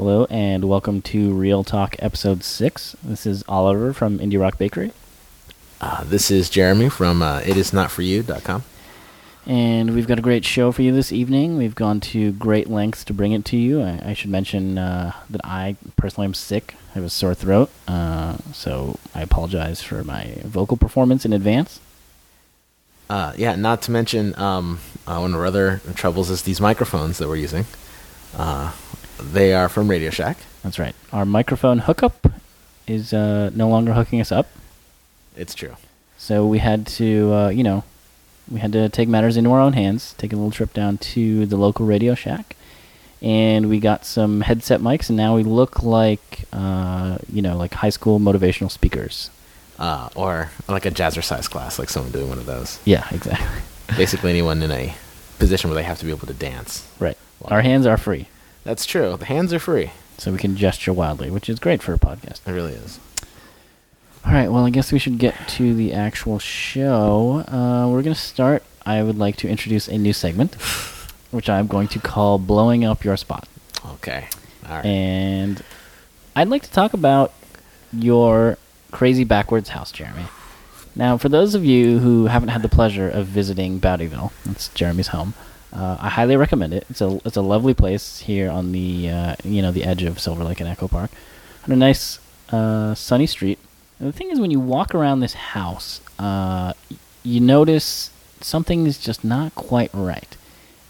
Hello, and welcome to Real Talk Episode 6. This is Oliver from Indie Rock Bakery. Uh, this is Jeremy from uh, itisnotforyou.com. And we've got a great show for you this evening. We've gone to great lengths to bring it to you. I, I should mention uh, that I personally am sick. I have a sore throat, uh, so I apologize for my vocal performance in advance. Uh, yeah, not to mention um, uh, one of our other troubles is these microphones that we're using. They are from Radio Shack. That's right. Our microphone hookup is uh, no longer hooking us up, It's true. so we had to, uh, you know, we had to take matters into our own hands. Take a little trip down to the local Radio Shack, and we got some headset mics, and now we look like, uh, you know, like high school motivational speakers. Uh, or like a jazzercise class, like someone doing one of those. Yeah, exactly. Basically, anyone in a position where they have to be able to dance. Right. Our hands are free, That's true. The hands are free. so we can gesture wildly, which is great for a podcast. It really is. All right, well, I guess we should get to the actual show. Uh, we're going to start. I would like to introduce a new segment, which I'm going to call Blowing Up Your Spot. Okay. All right. And I'd like to talk about your crazy backwards house, Jeremy. Now, for those of you who haven't had the pleasure of visiting Bowdyville, that's Jeremy's home. Uh, I highly recommend it. It's a it's a lovely place here on the uh, you know the edge of Silver Lake and Echo Park, on a nice uh, sunny street. And the thing is, when you walk around this house, uh, you notice something's just not quite right.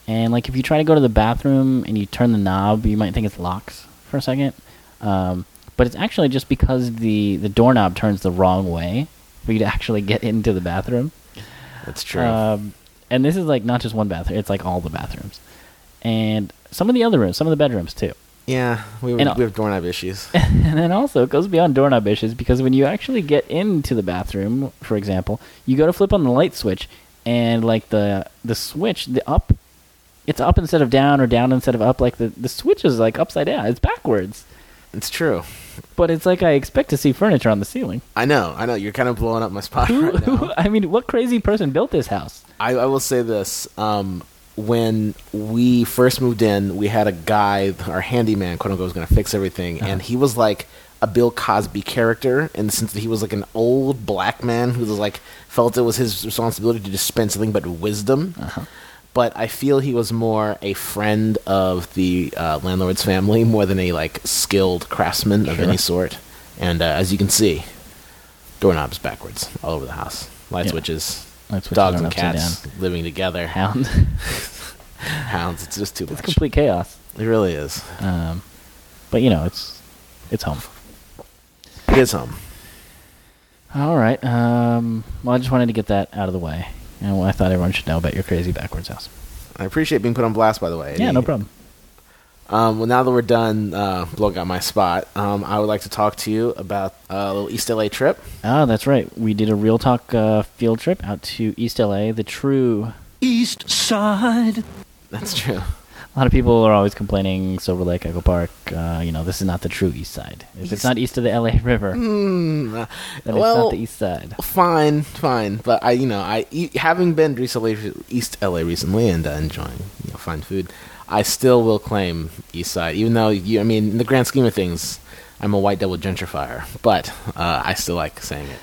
And like if you try to go to the bathroom and you turn the knob, you might think it's locks for a second. Um, but it's actually just because the the doorknob turns the wrong way for you to actually get into the bathroom. That's true. Um, and this is like not just one bathroom; it's like all the bathrooms, and some of the other rooms, some of the bedrooms too. yeah, we, and- we have doorknob issues. and then also it goes beyond doorknob issues because when you actually get into the bathroom, for example, you go to flip on the light switch, and like the the switch, the up, it's up instead of down or down instead of up. Like the the switch is like upside down. It's backwards. It's true. But it's like I expect to see furniture on the ceiling. I know. I know. You're kind of blowing up my spot Who, right now. I mean, what crazy person built this house? I, I will say this. Um, when we first moved in, we had a guy, our handyman, quote unquote, was going to fix everything, and he was like a Bill Cosby character in the sense that he was like an old black man who was like felt it was his responsibility to dispense nothing but wisdom. But I feel he was more a friend of the uh, landlord's family more than a like skilled craftsman of any sort. And uh, as you can see, doorknobs backwards all over the house, light Yeah. switches, Light switches dogs and cats living together, Hound. hounds. It's just too it's much. It's complete chaos. It really is. Um, but you know, it's it's home. It is home. All right. Um, well, I just wanted to get that out of the way, and I thought everyone should know about your crazy backwards house. I appreciate being put on blast, by the way. Yeah, no problem. Um, well, now that we're done uh, blowing out my spot, um, I would like to talk to you about a little East LA trip. Oh, that's right. We did a real talk uh, field trip out to East LA, the true. East Side. That's true. A lot of people are always complaining Silver Lake, Echo Park. Uh, you know, this is not the true East Side. If it's not east of the LA River, uh, then well, it's not the East Side. fine, fine. But I, you know, I e- having been recently East LA, East LA recently and uh, enjoying you know fine food, I still will claim East Side, even though you, I mean, in the grand scheme of things, I'm a white devil gentrifier, but uh, I still like saying it.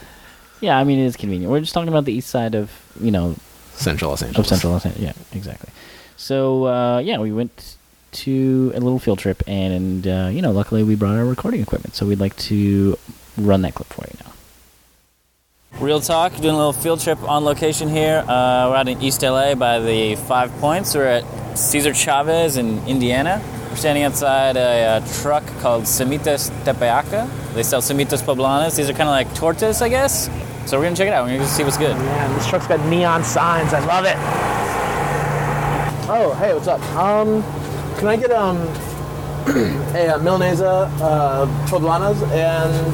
Yeah, I mean it is convenient. We're just talking about the East Side of you know Central Los Angeles. of Central Los Angeles. Yeah, exactly. So uh, yeah, we went to a little field trip, and uh, you know, luckily we brought our recording equipment, so we'd like to run that clip for you now. Real talk, doing a little field trip on location here. Uh, we're out in East LA by the Five Points. We're at Cesar Chavez in Indiana. We're standing outside a, uh truck called Semitas Tepeaca. They sell Semitas Poblanas. These are kind of like tortas, I guess. So we're gonna check it out. We're gonna see what's good. Man, this truck's got neon signs. I love it. Oh, hey, what's up? Um, can I get um a uh, Milanese uh, poblanas and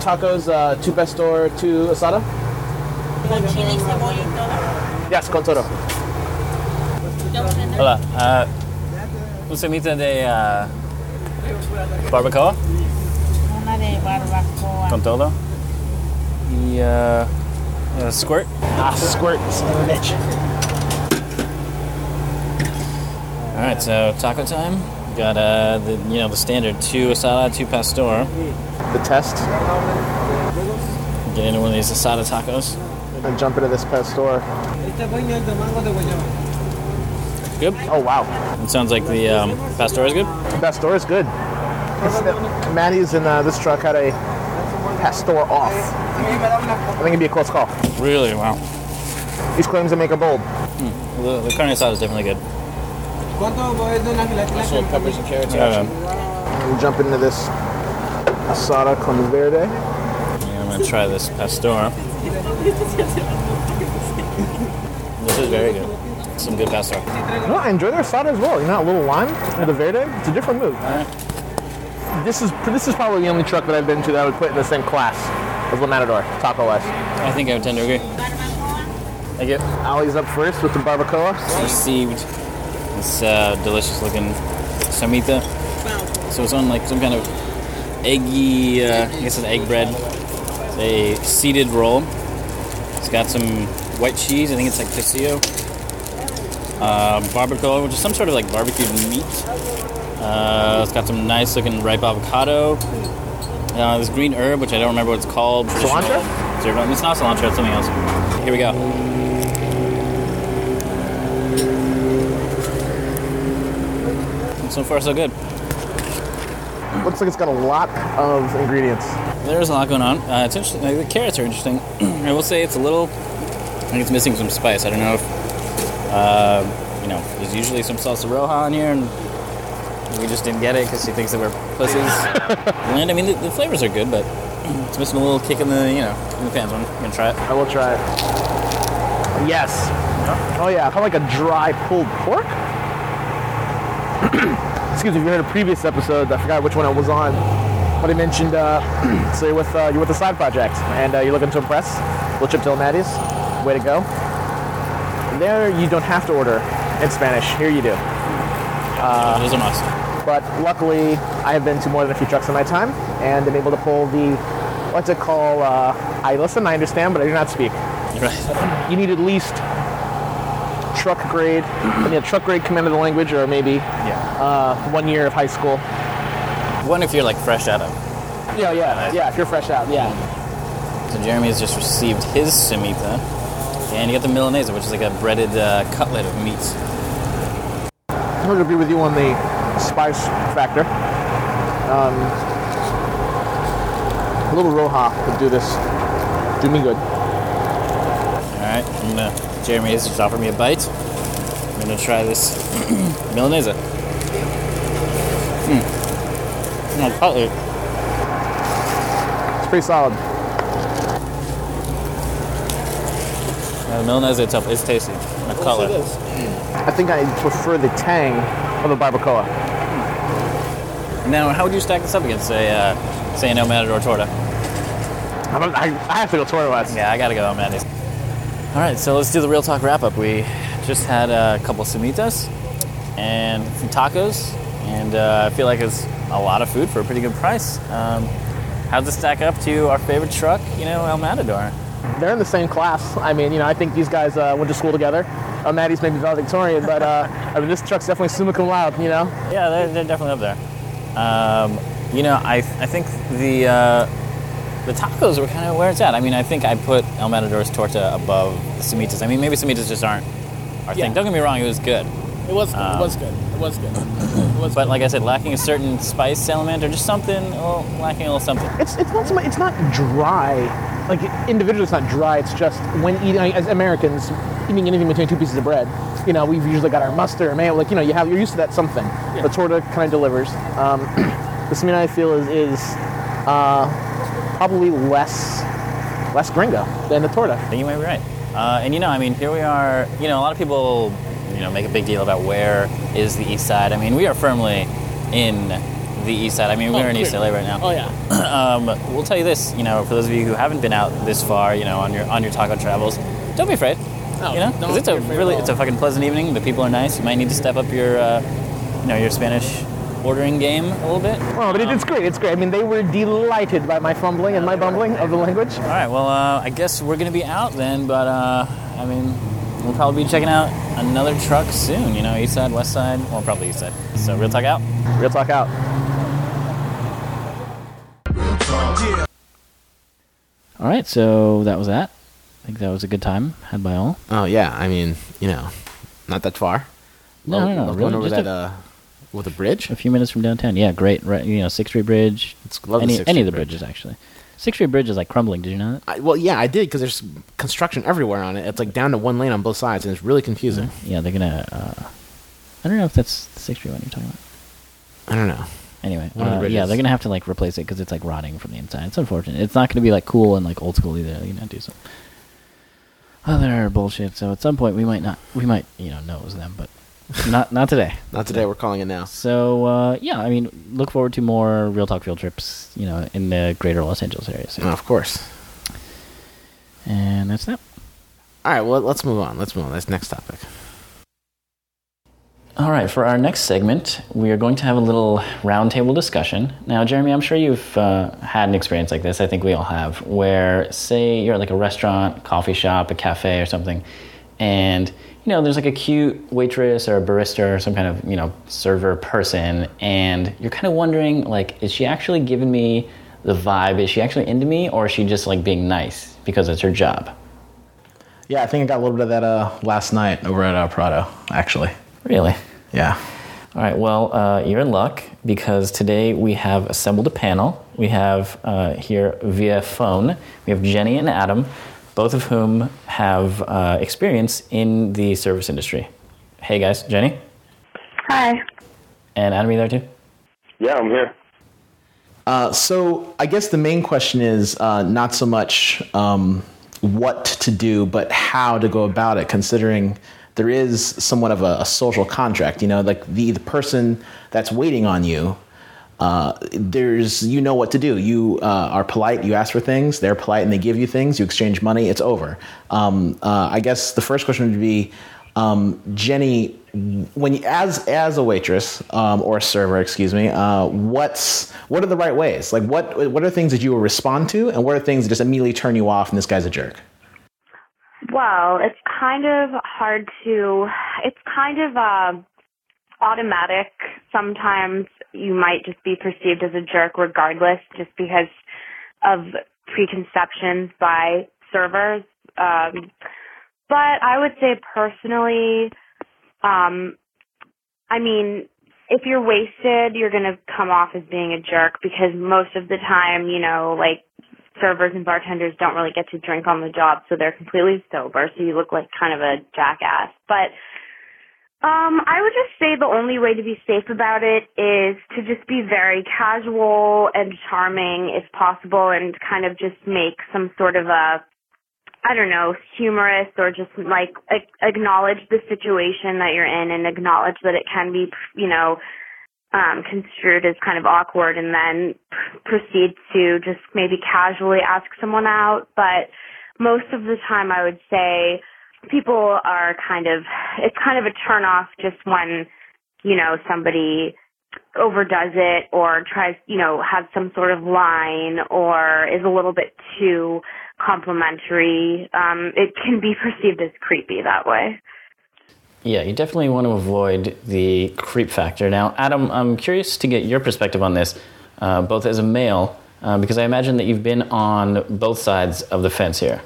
tacos, uh, two pastor, two asada? Con chile y cebolla y todo. Yes, con todo. Hola, uh, un semita de uh, barbacoa Una de barbacoa. con todo y uh, a squirt. Ah, squirt, son of a bitch. All right, so taco time. Got uh, the you know the standard two asada, two pastor. The test. Get into one of these asada tacos. And jump into this pastor. Good. Oh wow. It sounds like the um, pastor is good. The pastor is good. Maddie's in uh, this truck had a pastor off. I think it'd be a close call. Really? Wow. These claims to make a bold. The, the carne asada is definitely good. Also peppers and carrots. Yeah, We jump into this asada con verde. Yeah, I'm gonna try this pastor. this is very good. Some good pastor. No, I enjoy their asada as well. You know, a little lime with the verde. It's a different move. This is this is probably the only truck that I've been to that I would put in the same class as La Matador, taco wise. I think I would tend to agree. Thank you. Ali's up first with the barbacoa. Received this uh, delicious looking semita. So it's on like some kind of eggy, uh, I guess it's egg bread. It's a seeded roll. It's got some white cheese. I think it's like quesillo. Uh, barbacoa, which is some sort of like barbecued meat. Uh, it's got some nice looking ripe avocado. Uh, this green herb, which I don't remember what it's called. Cilantro? It's not cilantro. It's something else. Here we go. So far, so good. Looks like it's got a lot of ingredients. There's a lot going on. Uh, it's interesting. Like, the carrots are interesting. I will say it's a little. I think it's missing some spice. I don't know if. Uh, you know, there's usually some salsa roja in here, and we just didn't get it because he thinks that we're pussies. and I mean, the, the flavors are good, but it's missing a little kick in the you know in the pants. I'm gonna try it. I will try it. Yes. Oh yeah, kind of like a dry pulled pork. Excuse me. If you heard a previous episode, I forgot which one I was on, but I mentioned uh, so you're with uh, you're with the side project and uh, you're looking to impress. Little Chip Till Maddie's, way to go. There you don't have to order in Spanish. Here you do. Uh, Those are must. But luckily, I have been to more than a few trucks in my time, and I'm able to pull the what's it called? Uh, I listen, I understand, but I do not speak. Right. You need at least truck grade, I need a truck grade command of the language, or maybe Yeah. uh, one year of high school. One if you're like fresh out of. Yeah, yeah, yeah. If you're fresh out, yeah. So Jeremy has just received his semita, and you got the milanese, which is like a breaded uh, cutlet of meat. I would agree with you on the spice factor. Um, a little roja would do this, do me good. All right, I'm gonna. Jeremy has just offered me a bite. I'm gonna try this Milanese. Hmm. No, cutlet. It's pretty solid. Yeah, the Milanese itself is tasty. A cutlet. I think I prefer the tang of the barbacoa. Now, how would you stack this up against, say, uh, say an El Matador torta? I, don't, I, I have to go Torta West. Yeah, I gotta go El Matador. All right, so let's do the real talk wrap up. We just had a couple semitas and some tacos, and uh, I feel like it's a lot of food for a pretty good price. Um, how's it stack up to our favorite truck, you know, El Matador? They're in the same class. I mean, you know, I think these guys uh, went to school together. Uh, Maddie's maybe valedictorian, but uh, I mean, this truck's definitely summa cum laude, you know? Yeah, they're, they're definitely up there. Um, you know, I, I think the uh, the tacos were kind of where it's at. I mean, I think I put El Matador's torta above the semitas. I mean, maybe semitas just aren't our Yeah. thing. Don't get me wrong, it was good. It was Um, it was good. It was good. It was But like I said, lacking a certain spice element or just something, well, lacking a little something. It's, it's, not so much, it's not dry. Like, individually, it's not dry. It's just when eating, as Americans, eating anything between two pieces of bread, you know, we've usually got our mustard or mayo. Like, you know, you have, you're used to that something. The torta kind of delivers. Um, the semina, I feel, is, is uh, probably less, less gringo than the torta. I think you might be right. Uh, and you know, I mean, here we are. You know, a lot of people, you know, make a big deal about where is the East Side. I mean, we are firmly in the East Side. I mean, we're in East LA right now. Oh yeah. um, we'll tell you this, you know, for those of you who haven't been out this far, you know, on your on your taco travels, don't be afraid. No, you know, 'Cause don't it's a really it's a fucking pleasant evening. The people are nice. You might need to step up your, uh, you know, your Spanish ordering game a little bit. Oh, but it, it's great. It's great. I mean, they were delighted by my fumbling and my bumbling of the language. All right, well, uh, I guess we're gonna be out then. But uh, I mean, we'll probably be checking out another truck soon. You know, east side, west side, well, probably east side. So, real talk out. Real talk out. All right, so that was that. I think that was a good time had by all. Oh yeah, I mean, you know, not that far. No, Love- no, no, love really, going over just that a- uh, with a bridge. A few minutes from downtown. Yeah, great. Right, you know, Sixth Street Bridge. It's love the any Sixth any of the Bridge. bridges actually. Sixth Street Bridge is like crumbling. Did you know that? I, well, yeah, I did because there's construction everywhere on it. It's like down to one lane on both sides, and it's really confusing. Yeah, they're gonna. Uh, I don't know if that's the Sixth Street one you're talking about. I don't know. Anyway, One of the uh, yeah, bridges. they're gonna have to like replace it because it's like rotting from the inside. It's unfortunate. It's not gonna be like cool and like old school either. You know, do some other bullshit. So at some point we might not, we might you know know it was them, but not not today. Not today. We're calling it now. So uh, yeah, I mean, look forward to more real talk field trips. You know, in the greater Los Angeles area. soon. Of course. And that's that. All right. Well, let's move on. Let's move on. That's next topic. All right, for our next segment, we are going to have a little roundtable discussion. Now, Jeremy, I'm sure you've uh, had an experience like this. I think we all have, where say you're at like a restaurant, coffee shop, a cafe, or something, and you know there's like a cute waitress or a barista or some kind of you know server person, and you're kind of wondering like, is she actually giving me the vibe? Is she actually into me, or is she just like being nice because it's her job? Yeah, I think I got a little bit of that uh, last night over at uh, Prado, actually. Really? Yeah. All right, well, uh, you're in luck because today we have assembled a panel. We have uh, here via phone, we have Jenny and Adam, both of whom have uh, experience in the service industry. Hey guys, Jenny Hi. and Adam, you there too? Yeah, I'm here. Uh, so I guess the main question is uh, not so much um, what to do, but how to go about it, considering there is somewhat of a, a social contract. You know, like the, the person that's waiting on you, uh, there's you know what to do. You uh, are polite. You ask for things. They're polite and they give you things. You exchange money. It's over. Um, uh, I guess the first question would be, um, Jenny, when you, as as a waitress um, or a server, excuse me, uh, what's what are the right ways? Like what what are things that you will respond to, and what are things that just immediately turn you off? And this guy's a jerk. Well, it's kind of hard to, it's kind of uh, automatic. Sometimes you might just be perceived as a jerk regardless, just because of preconceptions by servers. Um, but I would say personally, um, I mean, if you're wasted, you're going to come off as being a jerk because most of the time, you know, like servers and bartenders don't really get to drink on the job, so they're completely sober, so you look like kind of a jackass. But um, I would just say the only way to be safe about it is to just be very casual and charming if possible and kind of just make some sort of a I don't know, humorous or just like ac- acknowledge the situation that you're in and acknowledge that it can be, you know, um, construed as kind of awkward and then proceed to just maybe casually ask someone out. But most of the time I would say people are kind of, it's kind of a turn off just when, you know, somebody overdoes it or tries, you know, has some sort of line or is a little bit too complimentary. Um, it can be perceived as creepy that way. Yeah, you definitely want to avoid the creep factor. Now, Adam, I'm curious to get your perspective on this, uh, both as a male, uh, because I imagine that you've been on both sides of the fence here.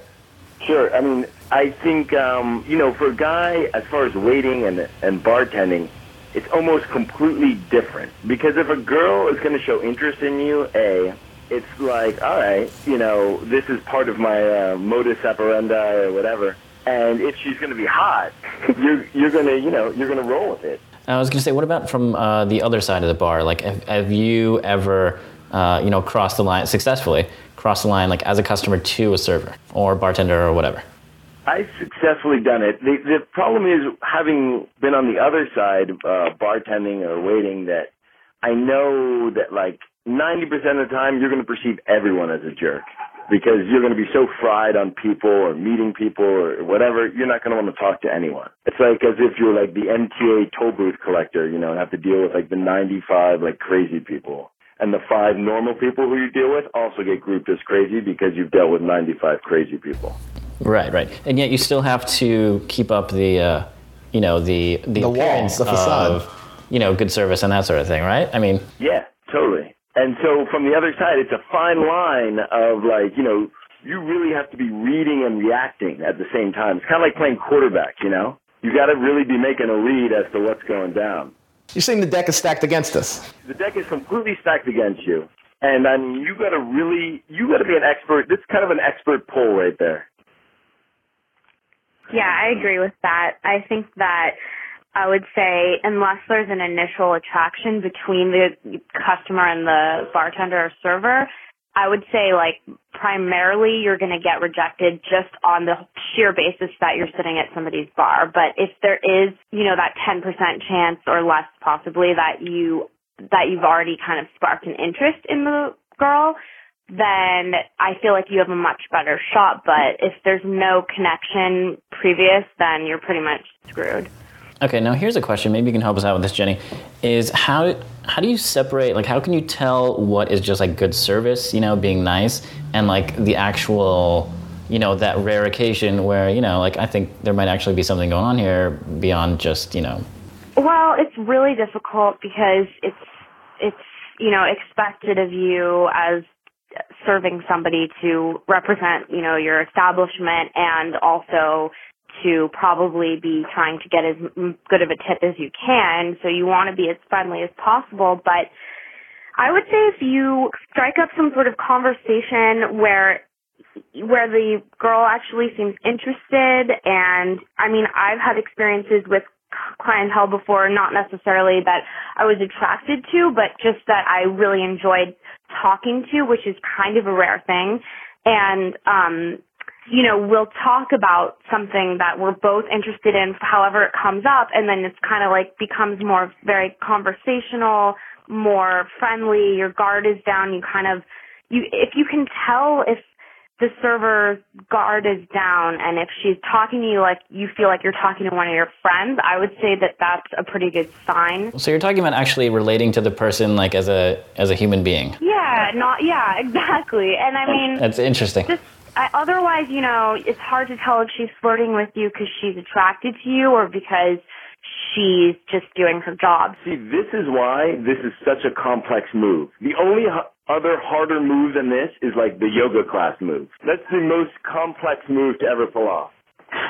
Sure. I mean, I think um, you know, for a guy, as far as waiting and and bartending, it's almost completely different. Because if a girl is going to show interest in you, a, it's like, all right, you know, this is part of my uh, modus operandi or whatever. And if she's going to be hot, you're you're going to, you know, you're going to roll with it. I was going to say, what about from uh, the other side of the bar? Like, have, have you ever, uh, you know, crossed the line successfully, crossed the line like as a customer to a server or bartender or whatever? I've successfully done it. The, the problem is having been on the other side, uh, bartending or waiting, that I know that like 90% of the time you're going to perceive everyone as a jerk because you're going to be so fried on people or meeting people or whatever. You're not going to want to talk to anyone. It's like as if you're like the MTA toll booth collector, you know, and have to deal with like the 95 like crazy people. And the five normal people who you deal with also get grouped as crazy because you've dealt with 95 crazy people. Right, right. And yet you still have to keep up the, uh, you know, the the, The wall, appearance the facade. of, you know, good service and that sort of thing, right? I mean, Yeah, totally. And so from the other side, it's a fine line of like, you know, you really have to be reading and reacting at the same time. It's kind of like playing quarterback, you know? You got to really be making a read as to what's going down. You're saying the deck is stacked against us. The deck is completely stacked against you. And I mean, you got to really, you got to be an expert. This is kind of an expert pull right there. Yeah, I agree with that. I think that I would say unless there's an initial attraction between the customer and the bartender or server, I would say like primarily you're going to get rejected just on the sheer basis that you're sitting at somebody's bar. But if there is, you know, that 10% chance or less possibly that you, that you've already kind of sparked an interest in the girl, then I feel like you have a much better shot. But if there's no connection previous, then you're pretty much screwed. Okay. Now here's a question. Maybe you can help us out with this, Jenny. Is how how do you separate? Like, how can you tell what is just like good service, you know, being nice, and like the actual, you know, that rare occasion where you know, like I think there might actually be something going on here beyond just you know. Well, it's really difficult because it's it's you know expected of you as serving somebody to represent you know your establishment and also to probably be trying to get as good of a tip as you can. So you want to be as friendly as possible, but I would say if you strike up some sort of conversation where where the girl actually seems interested and I mean I've had experiences with clientele before not necessarily that I was attracted to but just that I really enjoyed talking to which is kind of a rare thing and um you know we'll talk about something that we're both interested in however it comes up and then it's kind of like becomes more very conversational more friendly your guard is down you kind of you if you can tell if the server's guard is down and if she's talking to you like you feel like you're talking to one of your friends, I would say that that's a pretty good sign. So you're talking about actually relating to the person like as a as a human being. Yeah, not yeah, exactly. And I mean, That's interesting. just I, otherwise, you know, it's hard to tell if she's flirting with you because she's attracted to you or because she's just doing her job. See, this is why this is such a complex move. The only h- other harder move than this is like the yoga class move. That's the most complex move to ever pull off.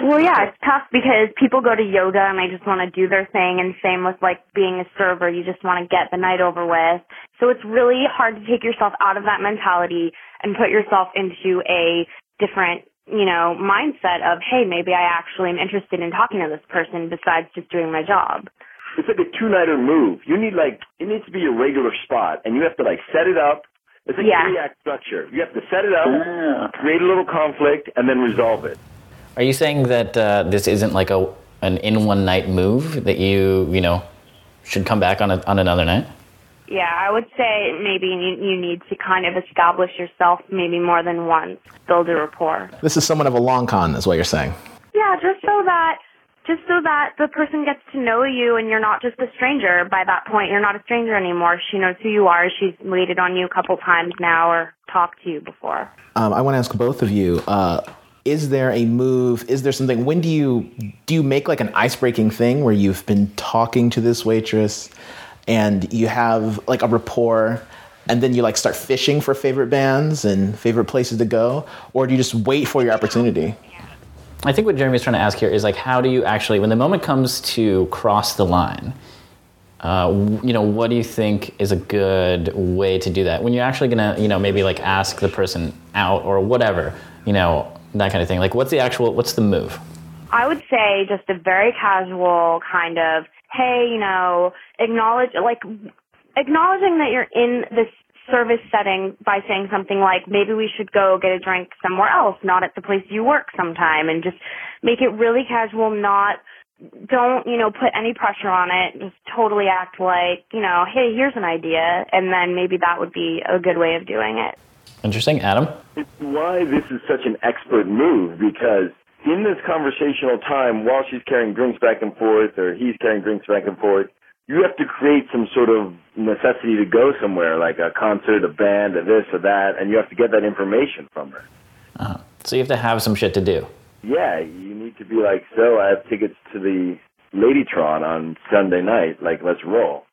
Well, yeah, it's tough because people go to yoga and they just want to do their thing, and same with like being a server, you just want to get the night over with. So it's really hard to take yourself out of that mentality and put yourself into a different, you know, mindset of, hey, maybe I actually am interested in talking to this person besides just doing my job. It's like a two-nighter move. You need like it needs to be a regular spot, and you have to like set it up. It's like Yeah. a three-act structure. You have to set it up, ah. create a little conflict, and then resolve it. Are you saying that uh, this isn't like a an in one night move that you you know should come back on a, on another night? Yeah, I would say maybe you, you need to kind of establish yourself maybe more than once, build a rapport. This is somewhat of a long con, is what you're saying. Yeah, just so that just so that the person gets to know you and you're not just a stranger. By that point, you're not a stranger anymore. She knows who you are. She's waited on you a couple times now or talked to you before. Um, I want to ask both of you: uh, Is there a move? Is there something? When do you do you make like an ice breaking thing where you've been talking to this waitress, and you have like a rapport, and then you like start fishing for favorite bands and favorite places to go, or do you just wait for your opportunity? I think what Jeremy's trying to ask here is like, how do you actually, when the moment comes to cross the line, uh, you know, what do you think is a good way to do that? When you're actually gonna, you know, maybe like ask the person out or whatever, you know, that kind of thing. Like, what's the actual, what's the move? I would say just a very casual kind of, hey, you know, acknowledge, like, acknowledging that you're in this service setting by saying something like, maybe we should go get a drink somewhere else, not at the place you work sometime, and just make it really casual, not, don't, you know, put any pressure on it, just totally act like, you know, hey, here's an idea, and then maybe that would be a good way of doing it. Interesting, Adam. It's why this is such an expert move because in this conversational time, while she's carrying drinks back and forth or he's carrying drinks back and forth, you have to create some sort of necessity to go somewhere, like a concert, a band, a this or that, and you have to get that information from her. Uh, so you have to have some shit to do. yeah, you need to be like, so I have tickets to the Ladytron on Sunday night. Like, let's roll.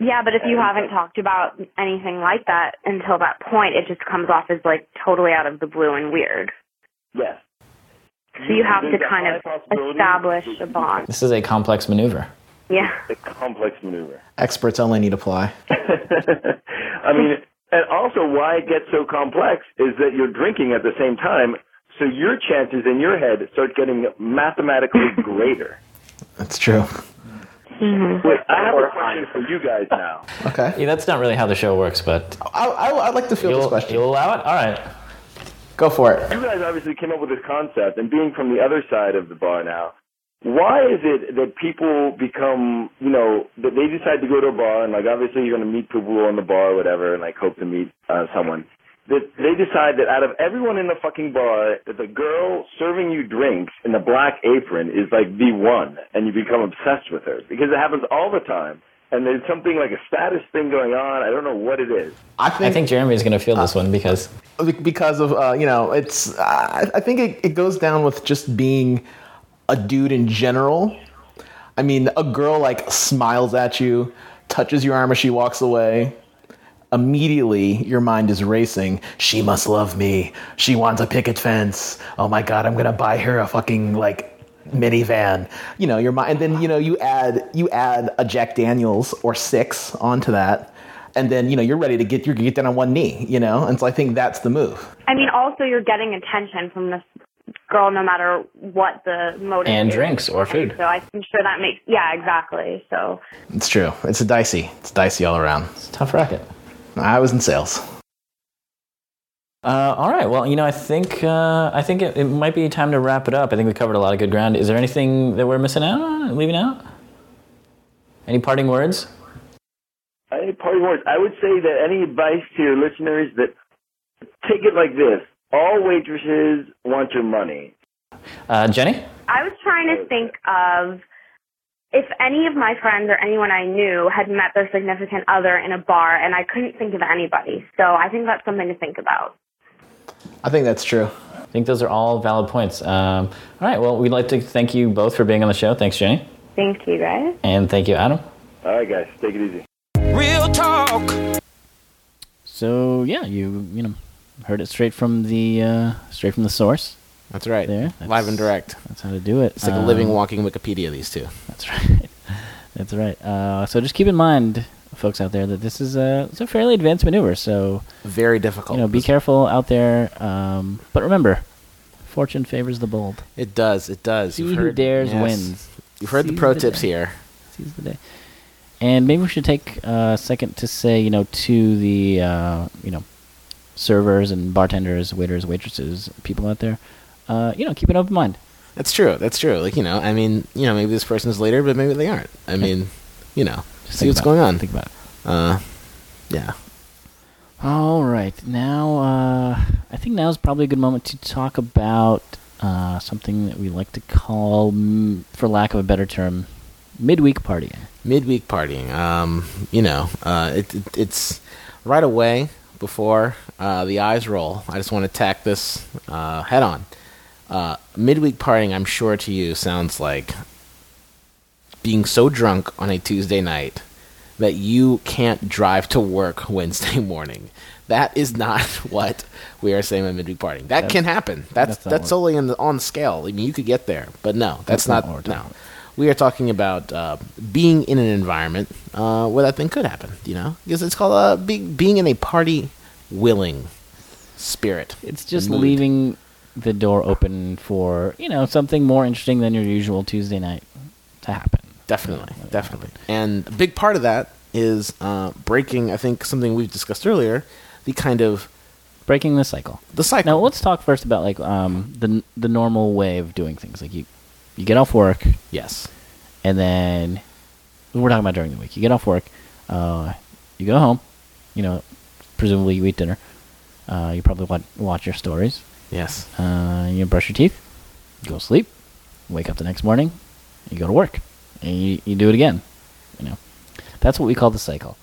Yeah, but if you haven't uh, talked about anything like that until that point, it just comes off as like totally out of the blue and weird. Yes. So you have to kind of establish a bond. This is a complex maneuver. Yeah. A complex maneuver. Experts only need to apply. I mean, and also why it gets so complex is that you're drinking at the same time, so your chances in your head start getting mathematically greater. That's true. Wait, I have a question for you guys now. Okay. Yeah, that's not really how the show works, but I, I, I'd like to field this you'll, question. you'll allow it? All right. Go for it. You guys obviously came up with this concept, and being from the other side of the bar now, why is it that people become, you know, that they decide to go to a bar, and like obviously you're going to meet people on the bar or whatever, and like hope to meet uh, someone. That they decide that out of everyone in the fucking bar, that the girl serving you drinks in the black apron is like the one, and you become obsessed with her because it happens all the time. And there's something like a status thing going on. I don't know what it is. I think, I think Jeremy's going to feel this one because because of uh, you know it's I, I think it, it goes down with just being a dude in general. I mean, a girl like smiles at you, touches your arm as she walks away. Immediately, your mind is racing. She must love me. She wants a picket fence. Oh my god, I'm gonna buy her a fucking like minivan. You know, your mind, and then you know you add you add a Jack Daniels or six onto that, and then you know you're ready to get you get down on one knee. You know, and so I think that's the move. I mean, also you're getting attention from this girl, no matter what the motive. And is. drinks or food. So I'm sure that makes yeah, exactly. So It's true. It's a dicey. It's dicey all around. it's a tough racket. I was in sales. Uh, all right. Well, you know, I think uh, I think it, it might be time to wrap it up. I think we covered a lot of good ground. Is there anything that we're missing out on, leaving out? Any parting words? Any parting words? I would say that any advice to your listeners that take it like this: all waitresses want your money. Uh, Jenny? I was trying to think of if any of my friends or anyone I knew had met their significant other in a bar, and I couldn't think of anybody. So I think that's something to think about. I think that's true. I think those are all valid points. Um, all right. Well, we'd like to thank you both for being on the show. Thanks, Jenny. Thank you, guys. And thank you, Adam. All right, guys, take it easy. Real talk. So yeah, you you know heard it straight from the uh, straight from the source. That's right. There, Live and direct. That's how to do it. It's like a Um, living, walking Wikipedia. These two. That's right. That's right. Uh, so just keep in mind, folks out there, that this is a it's a fairly advanced maneuver. So Very difficult. you know, be careful out there. Um, but remember, fortune favors the bold. It does. It does. He You've who heard, dares yes. wins. You've heard the pro the tips day. here. Seize the day. And maybe we should take a second to say, you know, to the uh, you know servers and bartenders, waiters, waitresses, people out there, uh, you know, keep an open mind. That's true. That's true. Like you know, I mean, you know, maybe this person's later, but maybe they aren't. I mean, you know, Just see what's going on. Think about it. Uh, yeah. All right, now uh, I think now is probably a good moment to talk about uh, something that we like to call, mm, for lack of a better term, midweek partying. midweek partying. Um, you know, uh, it, it, it's right away before uh, the eyes roll. I just want to tack this uh, head on. Uh, midweek partying, I'm sure to you, sounds like being so drunk on a Tuesday night that you can't drive to work Wednesday morning. That is not what we are saying by midweek partying. That can happen. That's that's not that's what- solely on the on the scale. I mean, you could get there, but no, that's, That's not not. we're no, talking we are talking about uh, being in an environment uh, where that thing could happen. You know, because it's called uh, be, being in a party willing spirit. It's just leaving the door open for you know something more interesting than your usual Tuesday night to happen. Definitely, definitely. And a big part of that is uh, breaking. I think something we've discussed earlier, the kind of Breaking the cycle. the cycle. Now let's talk first about like um, the the normal way of doing things. Like you you get off work yes, and then we're talking about during the week. You get off work, uh, you go home, you know, presumably you eat dinner. Uh, you probably watch, watch your stories. Yes, Uh, you brush your teeth, go to sleep, wake up the next morning, you go to work, and you, you do it again. You know, that's what we call the cycle.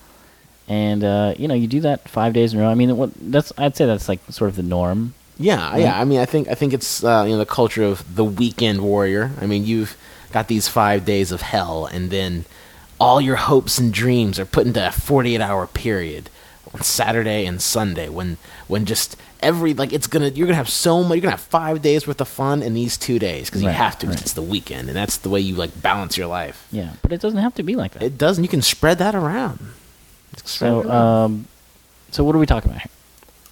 And uh, you know, you do that five days in a row. I mean, what that's I'd say that's like sort of the norm Yeah, yeah. I mean, I think I think it's uh, you know the culture of the weekend warrior. I mean, you've got these five days of hell, and then all your hopes and dreams are put into a forty-eight hour period on Saturday and Sunday when when just every like it's gonna you're gonna have so much you're gonna have five days worth of fun in these two days because you Right, have to 'cause right. it's the weekend and that's the way you like balance your life. Yeah, but it doesn't have to be like that. It doesn't. You can spread that around. Spread it so, around. um, so what are we talking about here?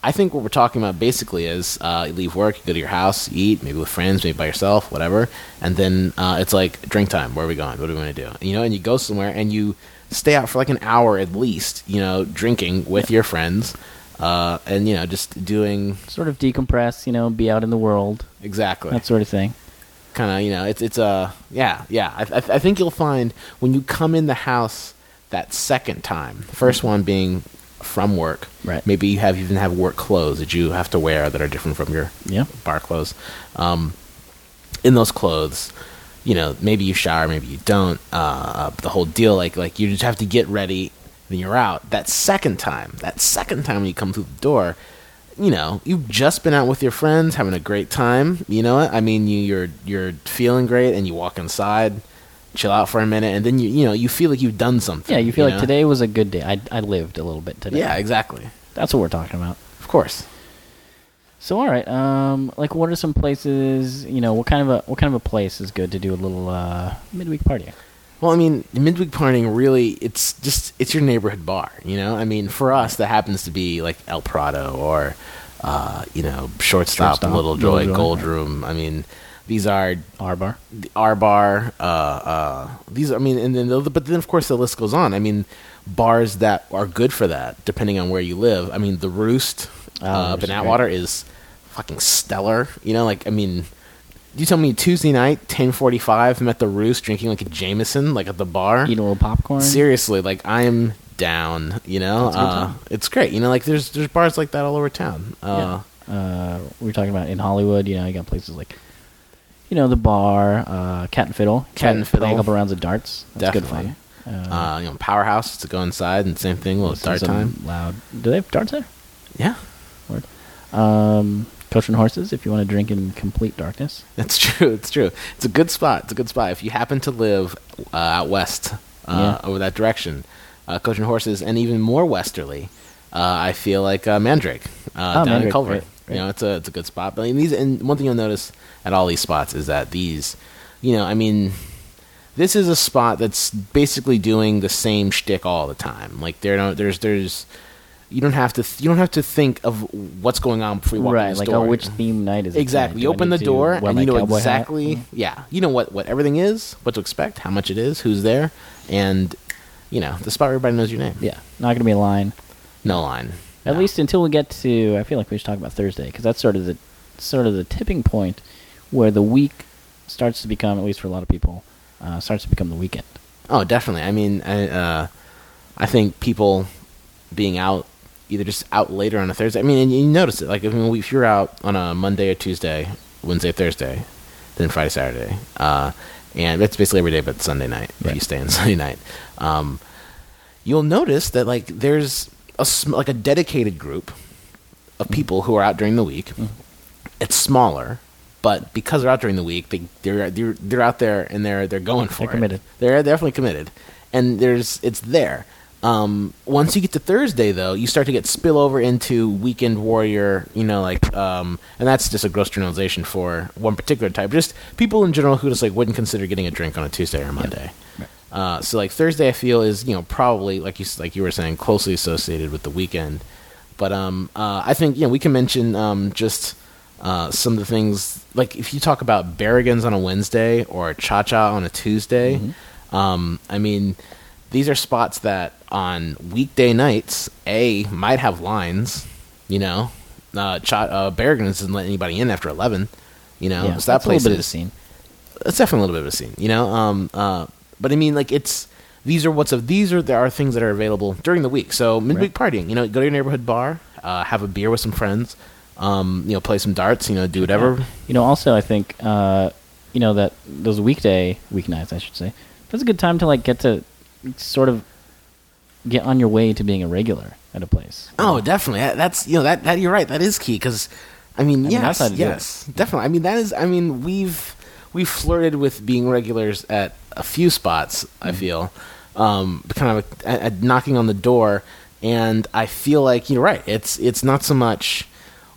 I think what we're talking about basically is uh, you leave work, you go to your house, you eat, maybe with friends, maybe by yourself, whatever, and then uh, it's like drink time. Where are we going? What do we want to do? You know, and you go somewhere and you stay out for like an hour at least. You know, drinking with your friends, uh, and you know, just doing Sort of decompress, you know, be out in the world, exactly that sort of thing. kind of you know it's it's a yeah yeah I, I, I think you'll find when you come in the house that second time the first one being from work Right. maybe you have even have work clothes that you have to wear that are different from your Yeah. bar clothes um, in those clothes you know maybe you shower maybe you don't uh, the whole deal like like you just have to get ready then you're out that second time that second time when you come through the door you know you've just been out with your friends having a great time you know what i mean you, you're you're feeling great and you walk inside chill out for a minute and then you you know you feel like you've done something Yeah, you feel like know? today was a good day. I, I lived a little bit today. yeah exactly That's what we're talking about. of course So, all right, um, like, what are some places? You know, what kind of a what kind of a place is good to do a little uh, midweek party? Well, I mean, midweek partying really it's just it's your neighborhood bar, you know? I mean, for us that happens to be like El Prado or uh, you know, shortstop, Shortstop, Little Joy, Little Joy, Gold right. Room. I mean, these are Our bar. the R bar, uh, uh, these I mean, and then but then of course the list goes on. I mean, bars that are good for that, depending on where you live. I mean, the Roost Oh, uh, Roost up in. Atwater is fucking stellar. You know, like I mean, you tell me Tuesday night, ten forty five, I'm at the Roost drinking like a Jameson, like at the bar. Eat a little popcorn. Seriously, like I'm down. You know, That's a good uh, it's great. You know, like there's there's bars like that all over town. Uh, Yeah. Uh, we were talking about in Hollywood. You know, you got places like, you know, the bar, uh, Cat and Fiddle. Cat and Fiddle. a couple rounds of darts. That's good for Definitely. you. Uh, Uh, you know, Powerhouse to go inside and same thing. Little dart time. Loud. Do they have darts there? Yeah. Word. Um, Coach and Horses, if you want to drink in complete darkness. That's true. It's true. It's a good spot. It's a good spot. If you happen to live uh, out west, uh, Yeah. over that direction, uh, Coach and Horses, and even more westerly, uh, I feel like uh, Mandrake uh, Oh, down in Culver. right, right. You know, it's a it's a good spot. But I mean, these and one thing you'll notice at all these spots is that these, you know, I mean, this is a spot that's basically doing the same shtick all the time. Like there, don't there's there's. You don't have to. Th- you don't have to think of what's going on before you walk in the like, store. oh, which theme night is it? Exactly. You open the door and you know cowboy hat? exactly. Yeah, you know what what everything is, what to expect, how much it is, who's there, and you know the spot where everybody knows your name. Yeah, not going to be a line. No line. At No. least until we get to, I feel like we should talk about Thursday because that's sort of the sort of the tipping point where the week starts to become, at least for a lot of people, uh, starts to become the weekend. Oh, definitely. I mean, I, uh, I think people being out, either just out later on a Thursday. I mean, and you notice it. Like, I mean, if you're out on a Monday or Tuesday, Wednesday, Thursday, then Friday, Saturday, uh, and it's basically every day but Sunday night. If you Right. stay on Sunday night, um, you'll notice that like there's a sm- like a dedicated group of people who are out during the week. It's smaller. But because they're out during the week, they they're they're, they're out there and they're they're going for They're it. committed. They're definitely committed, and there's it's there. Um, once you get to Thursday, though, you start to get spillover into weekend warrior. You know, like, um, and that's just a gross generalization for one particular type. Just people in general who just like wouldn't consider getting a drink on a Tuesday or Monday. Uh, so like Thursday, I feel is you know probably like you like you were saying closely associated with the weekend. But um, uh, I think you know we can mention um, just uh, some of the things like if you talk about Barragans on a Wednesday or Cha Cha on a Tuesday. Um, I mean, these are spots that on weekday nights, a might have lines. You know, uh, Cha uh, doesn't let anybody in after eleven. You know, yeah, so that that's a little place bit of a scene. it's definitely a little bit of a scene, you know. Um, uh, but I mean, like it's these are what's of these are there are things that are available during the week. So midweek partying, you know, go to your neighborhood bar, uh, have a beer with some friends, um, you know, play some darts, you know, do whatever. You know, also I think uh, you know that those weekday weeknights, I should say, that's a good time to like get to sort of get on your way to being a regular at a place. Oh, definitely. That's you know that, that you're right. That is key because I mean, mean, yes, that's how to do yes, definitely. I mean, that is. I mean, we've we've flirted with being regulars at a few spots. I Mm-hmm. feel, um, kind of a, a, knocking on the door, and I feel like you're right. It's it's not so much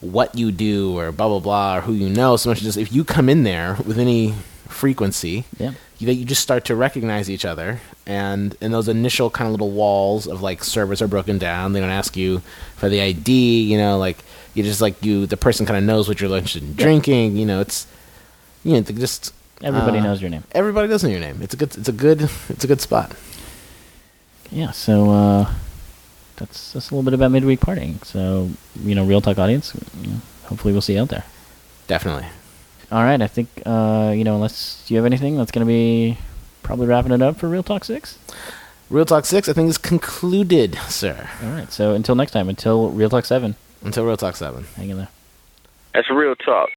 what you do or blah blah blah or who you know, so much as if you come in there with any frequency, Yeah. You, that you just start to recognize each other and and those initial kind of little walls of like servers are broken down they don't ask you for the id you know like you just like you the person kind of knows what you're interested in drinking you know it's you know just Everybody uh, knows your name. everybody knows your name it's a good it's a good it's a good spot Yeah, so uh, that's that's a little bit about midweek partying. So you know, real talk audience, you know, hopefully we'll see you out there. definitely All right, I think uh, you know, unless you have anything that's going to be probably wrapping it up for Real Talk Six. real talk 6 i think is concluded sir All right, so until next time, until Real Talk Seven, until real talk 7 hang in there. That's real talk.